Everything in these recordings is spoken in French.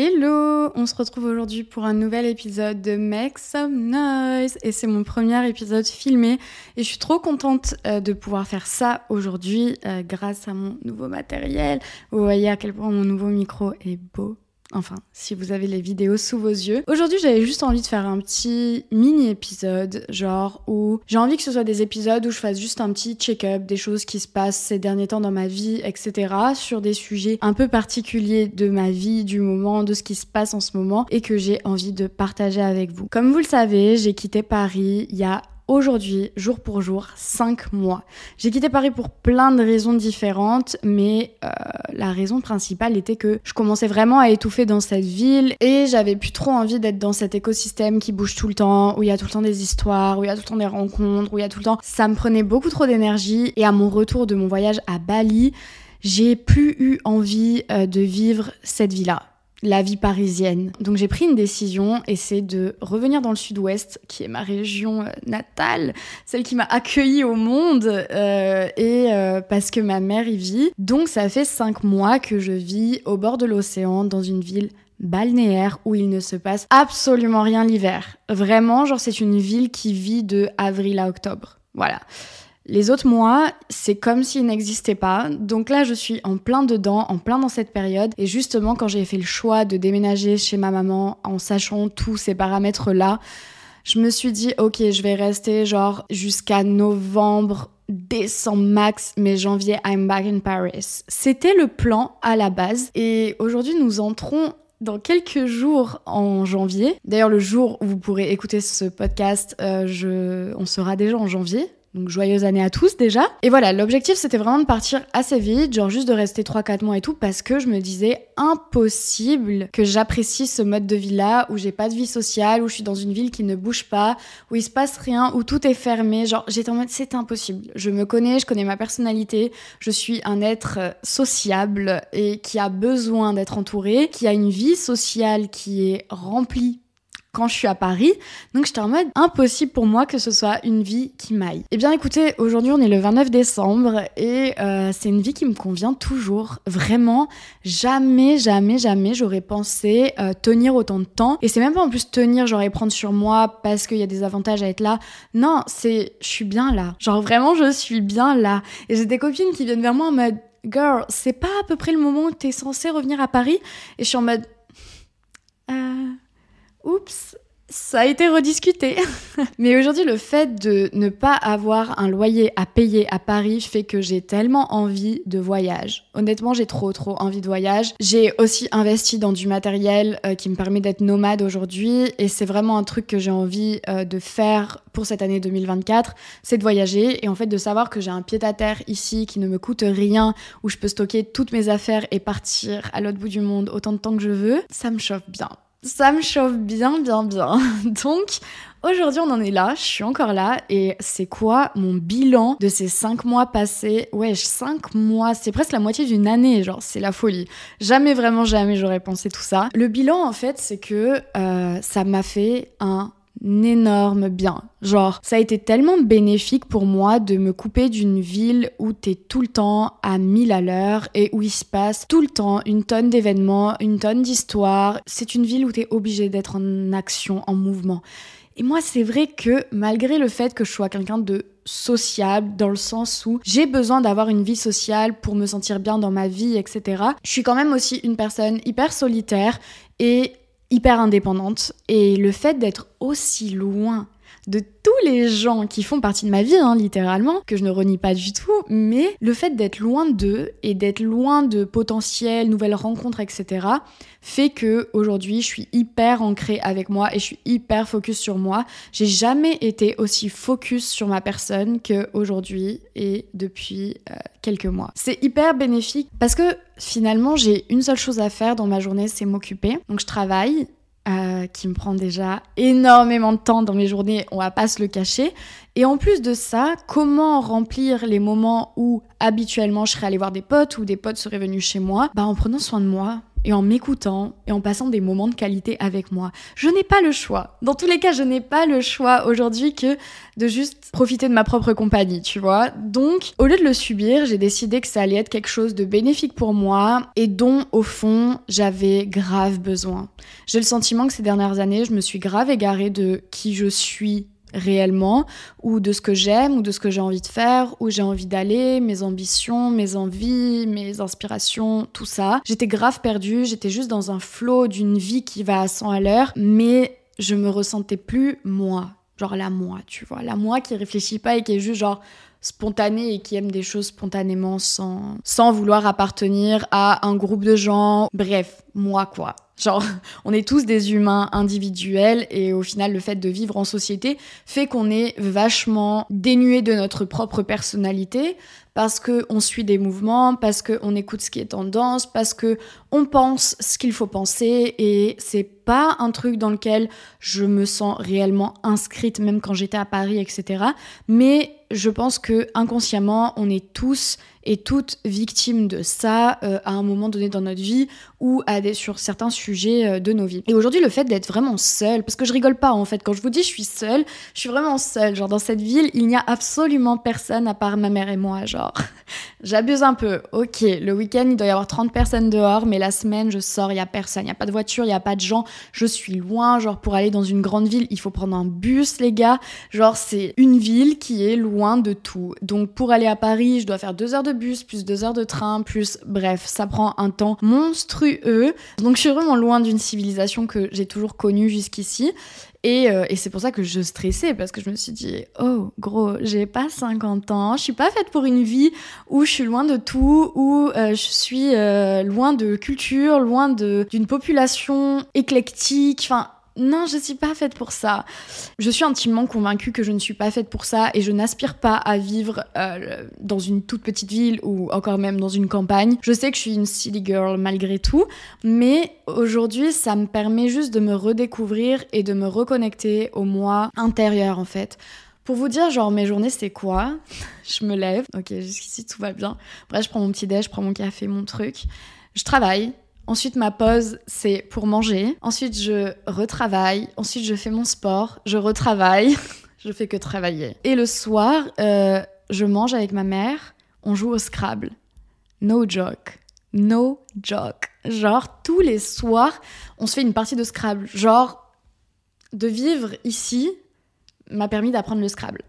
Hello On se retrouve aujourd'hui pour un nouvel épisode de Make Some Noise. Et c'est mon premier épisode filmé. Et je suis trop contente euh, de pouvoir faire ça aujourd'hui euh, grâce à mon nouveau matériel. Vous voyez à quel point mon nouveau micro est beau Enfin, si vous avez les vidéos sous vos yeux. Aujourd'hui, j'avais juste envie de faire un petit mini épisode, genre où j'ai envie que ce soit des épisodes où je fasse juste un petit check-up des choses qui se passent ces derniers temps dans ma vie, etc. Sur des sujets un peu particuliers de ma vie, du moment, de ce qui se passe en ce moment et que j'ai envie de partager avec vous. Comme vous le savez, j'ai quitté Paris il y a aujourd'hui, jour pour jour, 5 mois. J'ai quitté Paris pour plein de raisons différentes, mais euh, la raison principale était que je commençais vraiment à étouffer dans cette ville et j'avais plus trop envie d'être dans cet écosystème qui bouge tout le temps, où il y a tout le temps des histoires, où il y a tout le temps des rencontres, où il y a tout le temps... Ça me prenait beaucoup trop d'énergie et à mon retour de mon voyage à Bali, j'ai plus eu envie euh, de vivre cette vie-là la vie parisienne. Donc j'ai pris une décision et c'est de revenir dans le sud-ouest, qui est ma région euh, natale, celle qui m'a accueillie au monde, euh, et euh, parce que ma mère y vit. Donc ça fait cinq mois que je vis au bord de l'océan, dans une ville balnéaire où il ne se passe absolument rien l'hiver. Vraiment, genre c'est une ville qui vit de avril à octobre. Voilà. Les autres mois, c'est comme s'ils n'existaient pas. Donc là, je suis en plein dedans, en plein dans cette période. Et justement, quand j'ai fait le choix de déménager chez ma maman en sachant tous ces paramètres-là, je me suis dit, ok, je vais rester genre jusqu'à novembre, décembre max, mais janvier, I'm back in Paris. C'était le plan à la base. Et aujourd'hui, nous entrons dans quelques jours en janvier. D'ailleurs, le jour où vous pourrez écouter ce podcast, euh, on sera déjà en janvier. Donc joyeuse année à tous déjà. Et voilà, l'objectif c'était vraiment de partir assez vite, genre juste de rester 3-4 mois et tout, parce que je me disais impossible que j'apprécie ce mode de vie là, où j'ai pas de vie sociale, où je suis dans une ville qui ne bouge pas, où il se passe rien, où tout est fermé. Genre j'étais en mode c'est impossible. Je me connais, je connais ma personnalité, je suis un être sociable et qui a besoin d'être entouré, qui a une vie sociale qui est remplie quand je suis à Paris. Donc j'étais en mode impossible pour moi que ce soit une vie qui m'aille. Eh bien écoutez, aujourd'hui on est le 29 décembre et euh, c'est une vie qui me convient toujours. Vraiment, jamais, jamais, jamais j'aurais pensé euh, tenir autant de temps. Et c'est même pas en plus tenir, j'aurais prendre sur moi parce qu'il y a des avantages à être là. Non, c'est je suis bien là. Genre vraiment je suis bien là. Et j'ai des copines qui viennent vers moi en mode Girl, c'est pas à peu près le moment où t'es censé revenir à Paris? Et je suis en mode... Oups, ça a été rediscuté. Mais aujourd'hui, le fait de ne pas avoir un loyer à payer à Paris fait que j'ai tellement envie de voyage. Honnêtement, j'ai trop trop envie de voyage. J'ai aussi investi dans du matériel euh, qui me permet d'être nomade aujourd'hui et c'est vraiment un truc que j'ai envie euh, de faire pour cette année 2024, c'est de voyager et en fait de savoir que j'ai un pied à terre ici qui ne me coûte rien où je peux stocker toutes mes affaires et partir à l'autre bout du monde autant de temps que je veux, ça me chauffe bien. Ça me chauffe bien, bien, bien. Donc, aujourd'hui, on en est là, je suis encore là. Et c'est quoi mon bilan de ces cinq mois passés? Wesh, cinq mois, c'est presque la moitié d'une année, genre, c'est la folie. Jamais, vraiment, jamais j'aurais pensé tout ça. Le bilan, en fait, c'est que euh, ça m'a fait un énorme bien. Genre, ça a été tellement bénéfique pour moi de me couper d'une ville où t'es tout le temps à 1000 à l'heure et où il se passe tout le temps une tonne d'événements, une tonne d'histoires. C'est une ville où t'es obligé d'être en action, en mouvement. Et moi, c'est vrai que malgré le fait que je sois quelqu'un de sociable, dans le sens où j'ai besoin d'avoir une vie sociale pour me sentir bien dans ma vie, etc., je suis quand même aussi une personne hyper solitaire et hyper indépendante. Et le fait d'être aussi loin de tous les gens qui font partie de ma vie, hein, littéralement, que je ne renie pas du tout, mais le fait d'être loin d'eux et d'être loin de potentielles nouvelles rencontres, etc., fait que aujourd'hui je suis hyper ancrée avec moi et je suis hyper focus sur moi. J'ai jamais été aussi focus sur ma personne qu'aujourd'hui et depuis euh, quelques mois. C'est hyper bénéfique parce que finalement j'ai une seule chose à faire dans ma journée, c'est m'occuper. Donc je travaille, euh, qui me prend déjà énormément de temps dans mes journées, on va pas se le cacher. Et en plus de ça, comment remplir les moments où habituellement je serais allée voir des potes ou des potes seraient venus chez moi? Bah en prenant soin de moi. Et en m'écoutant et en passant des moments de qualité avec moi. Je n'ai pas le choix. Dans tous les cas, je n'ai pas le choix aujourd'hui que de juste profiter de ma propre compagnie, tu vois. Donc, au lieu de le subir, j'ai décidé que ça allait être quelque chose de bénéfique pour moi et dont, au fond, j'avais grave besoin. J'ai le sentiment que ces dernières années, je me suis grave égarée de qui je suis réellement, ou de ce que j'aime, ou de ce que j'ai envie de faire, où j'ai envie d'aller, mes ambitions, mes envies, mes inspirations, tout ça. J'étais grave perdue, j'étais juste dans un flot d'une vie qui va à 100 à l'heure, mais je me ressentais plus moi, genre la moi, tu vois, la moi qui réfléchit pas et qui est juste genre spontanée et qui aime des choses spontanément sans, sans vouloir appartenir à un groupe de gens. Bref, moi quoi. Genre, on est tous des humains individuels et au final, le fait de vivre en société fait qu'on est vachement dénué de notre propre personnalité parce qu'on suit des mouvements, parce qu'on écoute ce qui est tendance, parce que on pense ce qu'il faut penser et c'est pas un truc dans lequel je me sens réellement inscrite même quand j'étais à Paris, etc. Mais je pense que inconsciemment, on est tous et toutes victimes de ça euh, à un moment donné dans notre vie ou sur certains sujets euh, de nos vies. Et aujourd'hui, le fait d'être vraiment seule, parce que je rigole pas en fait, quand je vous dis je suis seule, je suis vraiment seule. Genre dans cette ville, il n'y a absolument personne à part ma mère et moi. Genre, j'abuse un peu. Ok, le week-end, il doit y avoir 30 personnes dehors, mais la semaine, je sors, il y a personne. Il y a pas de voiture, il y a pas de gens. Je suis loin. Genre, pour aller dans une grande ville, il faut prendre un bus, les gars. Genre, c'est une ville qui est loin de tout. Donc, pour aller à Paris, je dois faire deux heures de bus, plus deux heures de train, plus bref, ça prend un temps monstrueux. Donc je suis vraiment loin d'une civilisation que j'ai toujours connue jusqu'ici. Et, euh, et c'est pour ça que je stressais, parce que je me suis dit, oh gros, j'ai pas 50 ans, je suis pas faite pour une vie où je suis loin de tout, où euh, je suis euh, loin de culture, loin d'une population éclectique. Enfin, non, je suis pas faite pour ça. Je suis intimement convaincue que je ne suis pas faite pour ça et je n'aspire pas à vivre euh, dans une toute petite ville ou encore même dans une campagne. Je sais que je suis une city girl malgré tout, mais aujourd'hui, ça me permet juste de me redécouvrir et de me reconnecter au moi intérieur en fait. Pour vous dire, genre, mes journées, c'est quoi? Je me lève, ok, jusqu'ici tout va bien. Bref, je prends mon petit déj, je prends mon café, mon truc. Je travaille, Ensuite, ma pause, c'est pour manger. Ensuite, je retravaille. Ensuite, je fais mon sport. Je retravaille. je fais que travailler. Et le soir, euh, je mange avec ma mère. On joue au Scrabble. No joke. No joke. Genre, tous les soirs, on se fait une partie de Scrabble. Genre, de vivre ici m'a permis d'apprendre le Scrabble.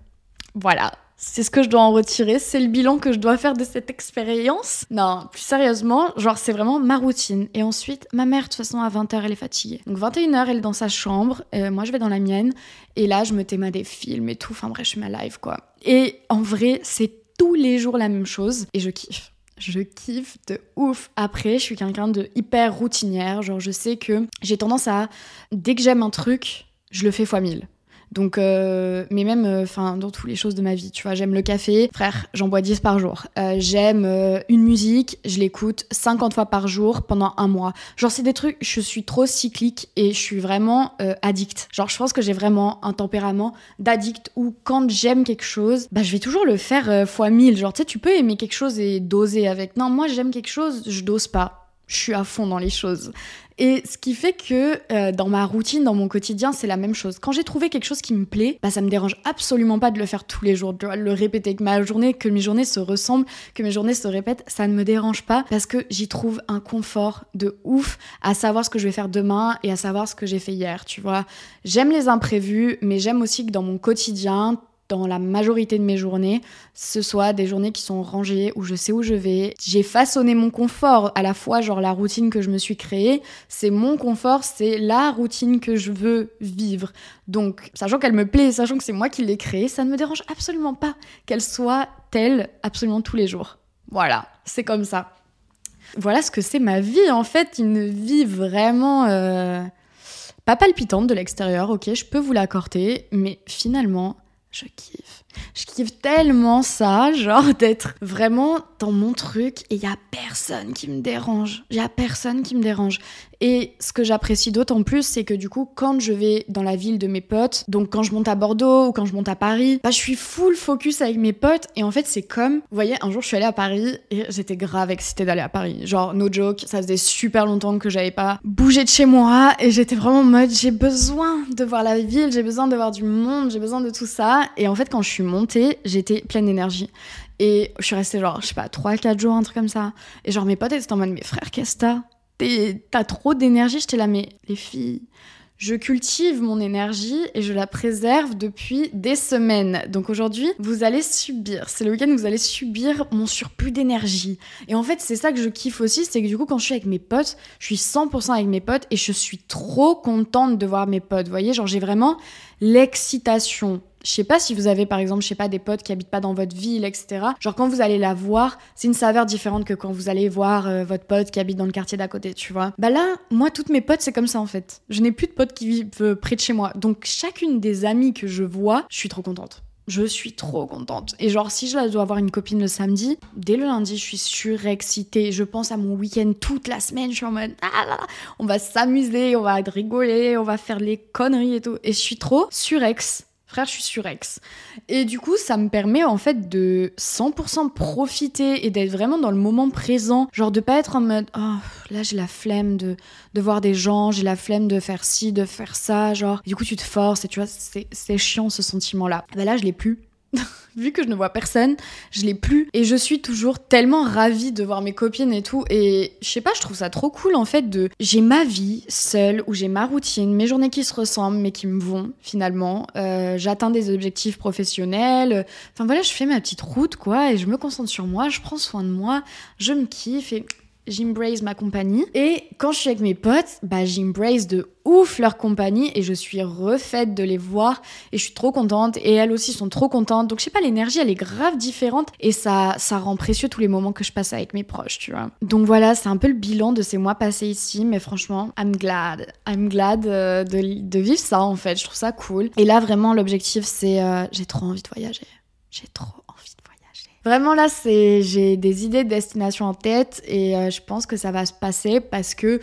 Voilà, c'est ce que je dois en retirer, c'est le bilan que je dois faire de cette expérience. Non, plus sérieusement, genre c'est vraiment ma routine. Et ensuite, ma mère, de toute façon, à 20h, elle est fatiguée. Donc 21h, elle est dans sa chambre, euh, moi je vais dans la mienne, et là je me téma des films et tout, enfin bref, je suis ma live quoi. Et en vrai, c'est tous les jours la même chose, et je kiffe. Je kiffe de ouf. Après, je suis quelqu'un de hyper routinière, genre je sais que j'ai tendance à, dès que j'aime un truc, je le fais fois mille. Donc, euh, mais même, euh, enfin, dans toutes les choses de ma vie, tu vois, j'aime le café, frère, j'en bois 10 par jour. Euh, j'aime une musique, je l'écoute 50 fois par jour pendant un mois. Genre, c'est des trucs, je suis trop cyclique et je suis vraiment addict. Genre, je pense que j'ai vraiment un tempérament d'addict où quand j'aime quelque chose, bah, je vais toujours le faire fois 1000. Genre, tu sais, tu peux aimer quelque chose et doser avec. Non, moi, j'aime quelque chose, je dose pas je suis à fond dans les choses. Et ce qui fait que euh, dans ma routine, dans mon quotidien, c'est la même chose. Quand j'ai trouvé quelque chose qui me plaît, bah ça me dérange absolument pas de le faire tous les jours, de le répéter, que ma journée, que mes journées se ressemblent, que mes journées se répètent, ça ne me dérange pas parce que j'y trouve un confort de ouf à savoir ce que je vais faire demain et à savoir ce que j'ai fait hier, tu vois. J'aime les imprévus, mais j'aime aussi que dans mon quotidien, dans la majorité de mes journées, ce soit des journées qui sont rangées, où je sais où je vais. J'ai façonné mon confort, à la fois genre la routine que je me suis créée, c'est mon confort, c'est la routine que je veux vivre. Donc, sachant qu'elle me plaît, sachant que c'est moi qui l'ai créée, ça ne me dérange absolument pas qu'elle soit telle absolument tous les jours. Voilà, c'est comme ça. Voilà ce que c'est ma vie en fait, une vie vraiment... Euh, pas palpitante de l'extérieur, ok, je peux vous l'accorder, mais finalement, je kiffe. Je kiffe tellement ça, genre d'être vraiment dans mon truc et il y a personne qui me dérange. Il y a personne qui me dérange. Et ce que j'apprécie d'autant plus, c'est que du coup, quand je vais dans la ville de mes potes, donc quand je monte à Bordeaux ou quand je monte à Paris, bah, je suis full focus avec mes potes. Et en fait, c'est comme, vous voyez, un jour, je suis allée à Paris et j'étais grave excitée d'aller à Paris. Genre, no joke, ça faisait super longtemps que j'avais pas bougé de chez moi et j'étais vraiment en mode, j'ai besoin de voir la ville, j'ai besoin de voir du monde, j'ai besoin de tout ça. Et en fait, quand je suis montée, j'étais pleine d'énergie. Et je suis restée genre, je sais pas, 3-4 jours, un truc comme ça. Et genre, mes potes étaient en mode, mes frères, qu'est-ce que t'as t'as trop d'énergie. J'étais là, mais les filles, je cultive mon énergie et je la préserve depuis des semaines. Donc aujourd'hui, vous allez subir, c'est le week-end, vous allez subir mon surplus d'énergie. Et en fait, c'est ça que je kiffe aussi, c'est que du coup, quand je suis avec mes potes, je suis 100% avec mes potes et je suis trop contente de voir mes potes. Voyez, genre j'ai vraiment l'excitation je sais pas si vous avez par exemple, je sais pas, des potes qui habitent pas dans votre ville, etc. Genre quand vous allez la voir, c'est une saveur différente que quand vous allez voir euh, votre pote qui habite dans le quartier d'à côté, tu vois. Bah là, moi, toutes mes potes, c'est comme ça en fait. Je n'ai plus de potes qui vivent euh, près de chez moi. Donc chacune des amies que je vois, je suis trop contente. Je suis trop contente. Et genre, si je dois avoir une copine le samedi, dès le lundi, je suis surexcitée. Je pense à mon week-end toute la semaine. Je suis en mode, ah là, on va s'amuser, on va rigoler, on va faire les conneries et tout. Et je suis trop surex. Frère, je suis surex. Et du coup, ça me permet en fait de 100% profiter et d'être vraiment dans le moment présent. Genre de pas être en mode, oh, là j'ai la flemme de, de voir des gens, j'ai la flemme de faire ci, de faire ça. Genre, du coup, tu te forces et tu vois, c'est chiant ce sentiment-là. Bah là, je l'ai plus. vu que je ne vois personne, je l'ai plus et je suis toujours tellement ravie de voir mes copines et tout et je sais pas, je trouve ça trop cool en fait de j'ai ma vie seule où j'ai ma routine, mes journées qui se ressemblent mais qui me vont finalement. Euh, j'atteins des objectifs professionnels. Enfin voilà, je fais ma petite route quoi et je me concentre sur moi, je prends soin de moi, je me kiffe et j'embrace ma compagnie. Et quand je suis avec mes potes, bah j'embrace de ouf leur compagnie et je suis refaite de les voir et je suis trop contente et elles aussi sont trop contentes. Donc je sais pas, l'énergie elle est grave différente et ça ça rend précieux tous les moments que je passe avec mes proches, tu vois. Donc voilà, c'est un peu le bilan de ces mois passés ici, mais franchement, I'm glad. I'm glad euh, de, de, vivre ça en fait, je trouve ça cool. Et là vraiment l'objectif c'est euh, j'ai trop envie de voyager. J'ai trop Vraiment là, c'est j'ai des idées de destination en tête et euh, je pense que ça va se passer parce que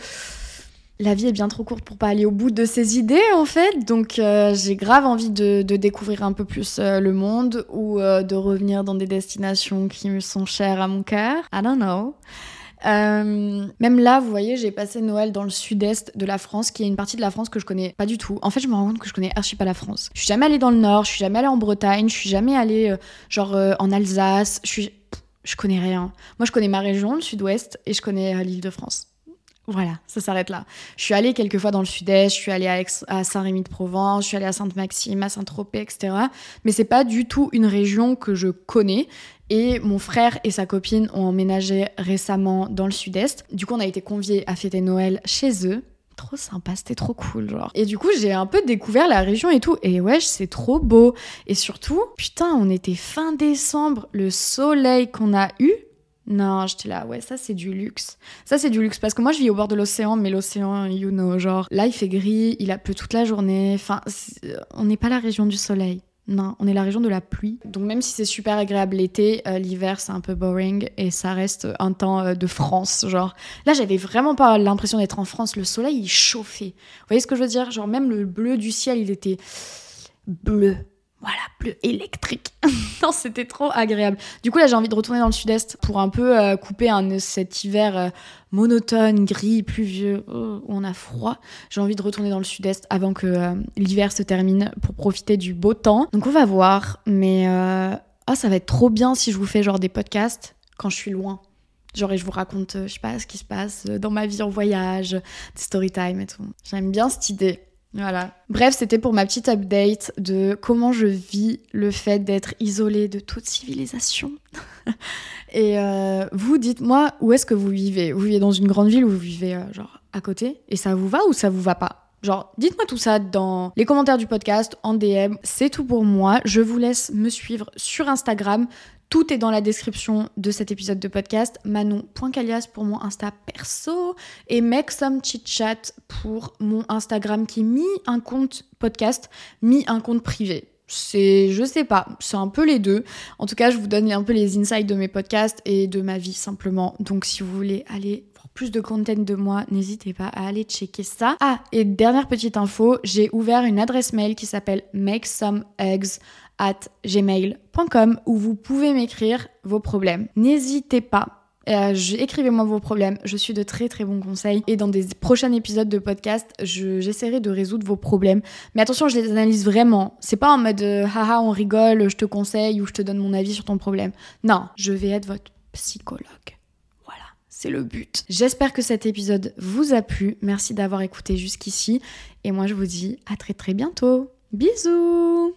la vie est bien trop courte pour pas aller au bout de ces idées en fait. Donc euh, j'ai grave envie de, découvrir un peu plus euh, le monde ou de revenir dans des destinations qui me sont chères à mon cœur. I don't know. Euh, même là, vous voyez, j'ai passé Noël dans le sud-est de la France, qui est une partie de la France que je connais pas du tout. En fait, je me rends compte que je connais archi pas la France. Je suis jamais allée dans le nord, je suis jamais allée en Bretagne, je suis jamais allée euh, genre euh, en Alsace. Je suis, je connais rien. Moi, je connais ma région, le sud-ouest, et je connais l'île de France. Voilà, ça s'arrête là. Je suis allée quelques fois dans le sud-est, je suis allée à, Saint-Rémy-de-Provence, je suis allée à Sainte-Maxime, à Saint-Tropez, etc. Mais c'est pas du tout une région que je connais. Et mon frère et sa copine ont emménagé récemment dans le sud-est. Du coup, on a été conviés à fêter Noël chez eux. Trop sympa, c'était trop cool, genre. Et du coup, j'ai un peu découvert la région et tout. Et ouais, c'est trop beau. Et surtout, putain, on était fin décembre, le soleil qu'on a eu. Non, j'étais là, ouais, ça c'est du luxe. Ça c'est du luxe parce que moi je vis au bord de l'océan, mais l'océan, you know, genre là il fait gris, il a plu toute la journée. Enfin, on n'est pas la région du soleil. Non, on est la région de la pluie. Donc même si c'est super agréable l'été, euh, l'hiver c'est un peu boring et ça reste un temps euh, de France. Genre là j'avais vraiment pas l'impression d'être en France. Le soleil il chauffait. Vous voyez ce que je veux dire? Genre même le bleu du ciel il était bleu. Voilà, bleu électrique. non, c'était trop agréable. Du coup, là, j'ai envie de retourner dans le sud-est pour un peu euh, couper cet hiver euh, monotone, gris, pluvieux, où on a froid. J'ai envie de retourner dans le sud-est avant que euh, l'hiver se termine pour profiter du beau temps. Donc, on va voir. Mais ah, ça va être trop bien si je vous fais genre des podcasts quand je suis loin. Genre, et je vous raconte, je sais pas, ce qui se passe dans ma vie en voyage, des story time et tout. J'aime bien cette idée. Voilà. Bref, c'était pour ma petite update de comment je vis le fait d'être isolée de toute civilisation. et euh, vous, dites-moi où est-ce que vous vivez? Vous vivez dans une grande ville ou vous vivez euh, genre à côté? Et ça vous va ou ça vous va pas? Genre, dites-moi tout ça dans les commentaires du podcast, en DM. C'est tout pour moi. Je vous laisse me suivre sur Instagram. Tout est dans la description de cet épisode de podcast. Manon.calias pour mon Insta perso et Make pour mon Instagram qui est mis un compte podcast, mis un compte privé. c'est, je sais pas, c'est un peu les deux. En tout cas, je vous donne un peu les insights de mes podcasts et de ma vie simplement. Donc, si vous voulez aller plus de content de moi, n'hésitez pas à aller checker ça. Ah, et dernière petite info, j'ai ouvert une adresse mail qui s'appelle make some eggs at gmail.com où vous pouvez m'écrire vos problèmes. N'hésitez pas euh, écrivez-moi vos problèmes, je suis de très très bons conseils. Et dans des prochains épisodes de podcast, j'essaierai de résoudre vos problèmes. Mais attention, je les analyse vraiment. C'est pas en mode euh, haha, on rigole, je te conseille ou je te donne mon avis sur ton problème. Non, je vais être votre psychologue. C'est le but. J'espère que cet épisode vous a plu. Merci d'avoir écouté jusqu'ici. Et moi, je vous dis à très très bientôt. Bisous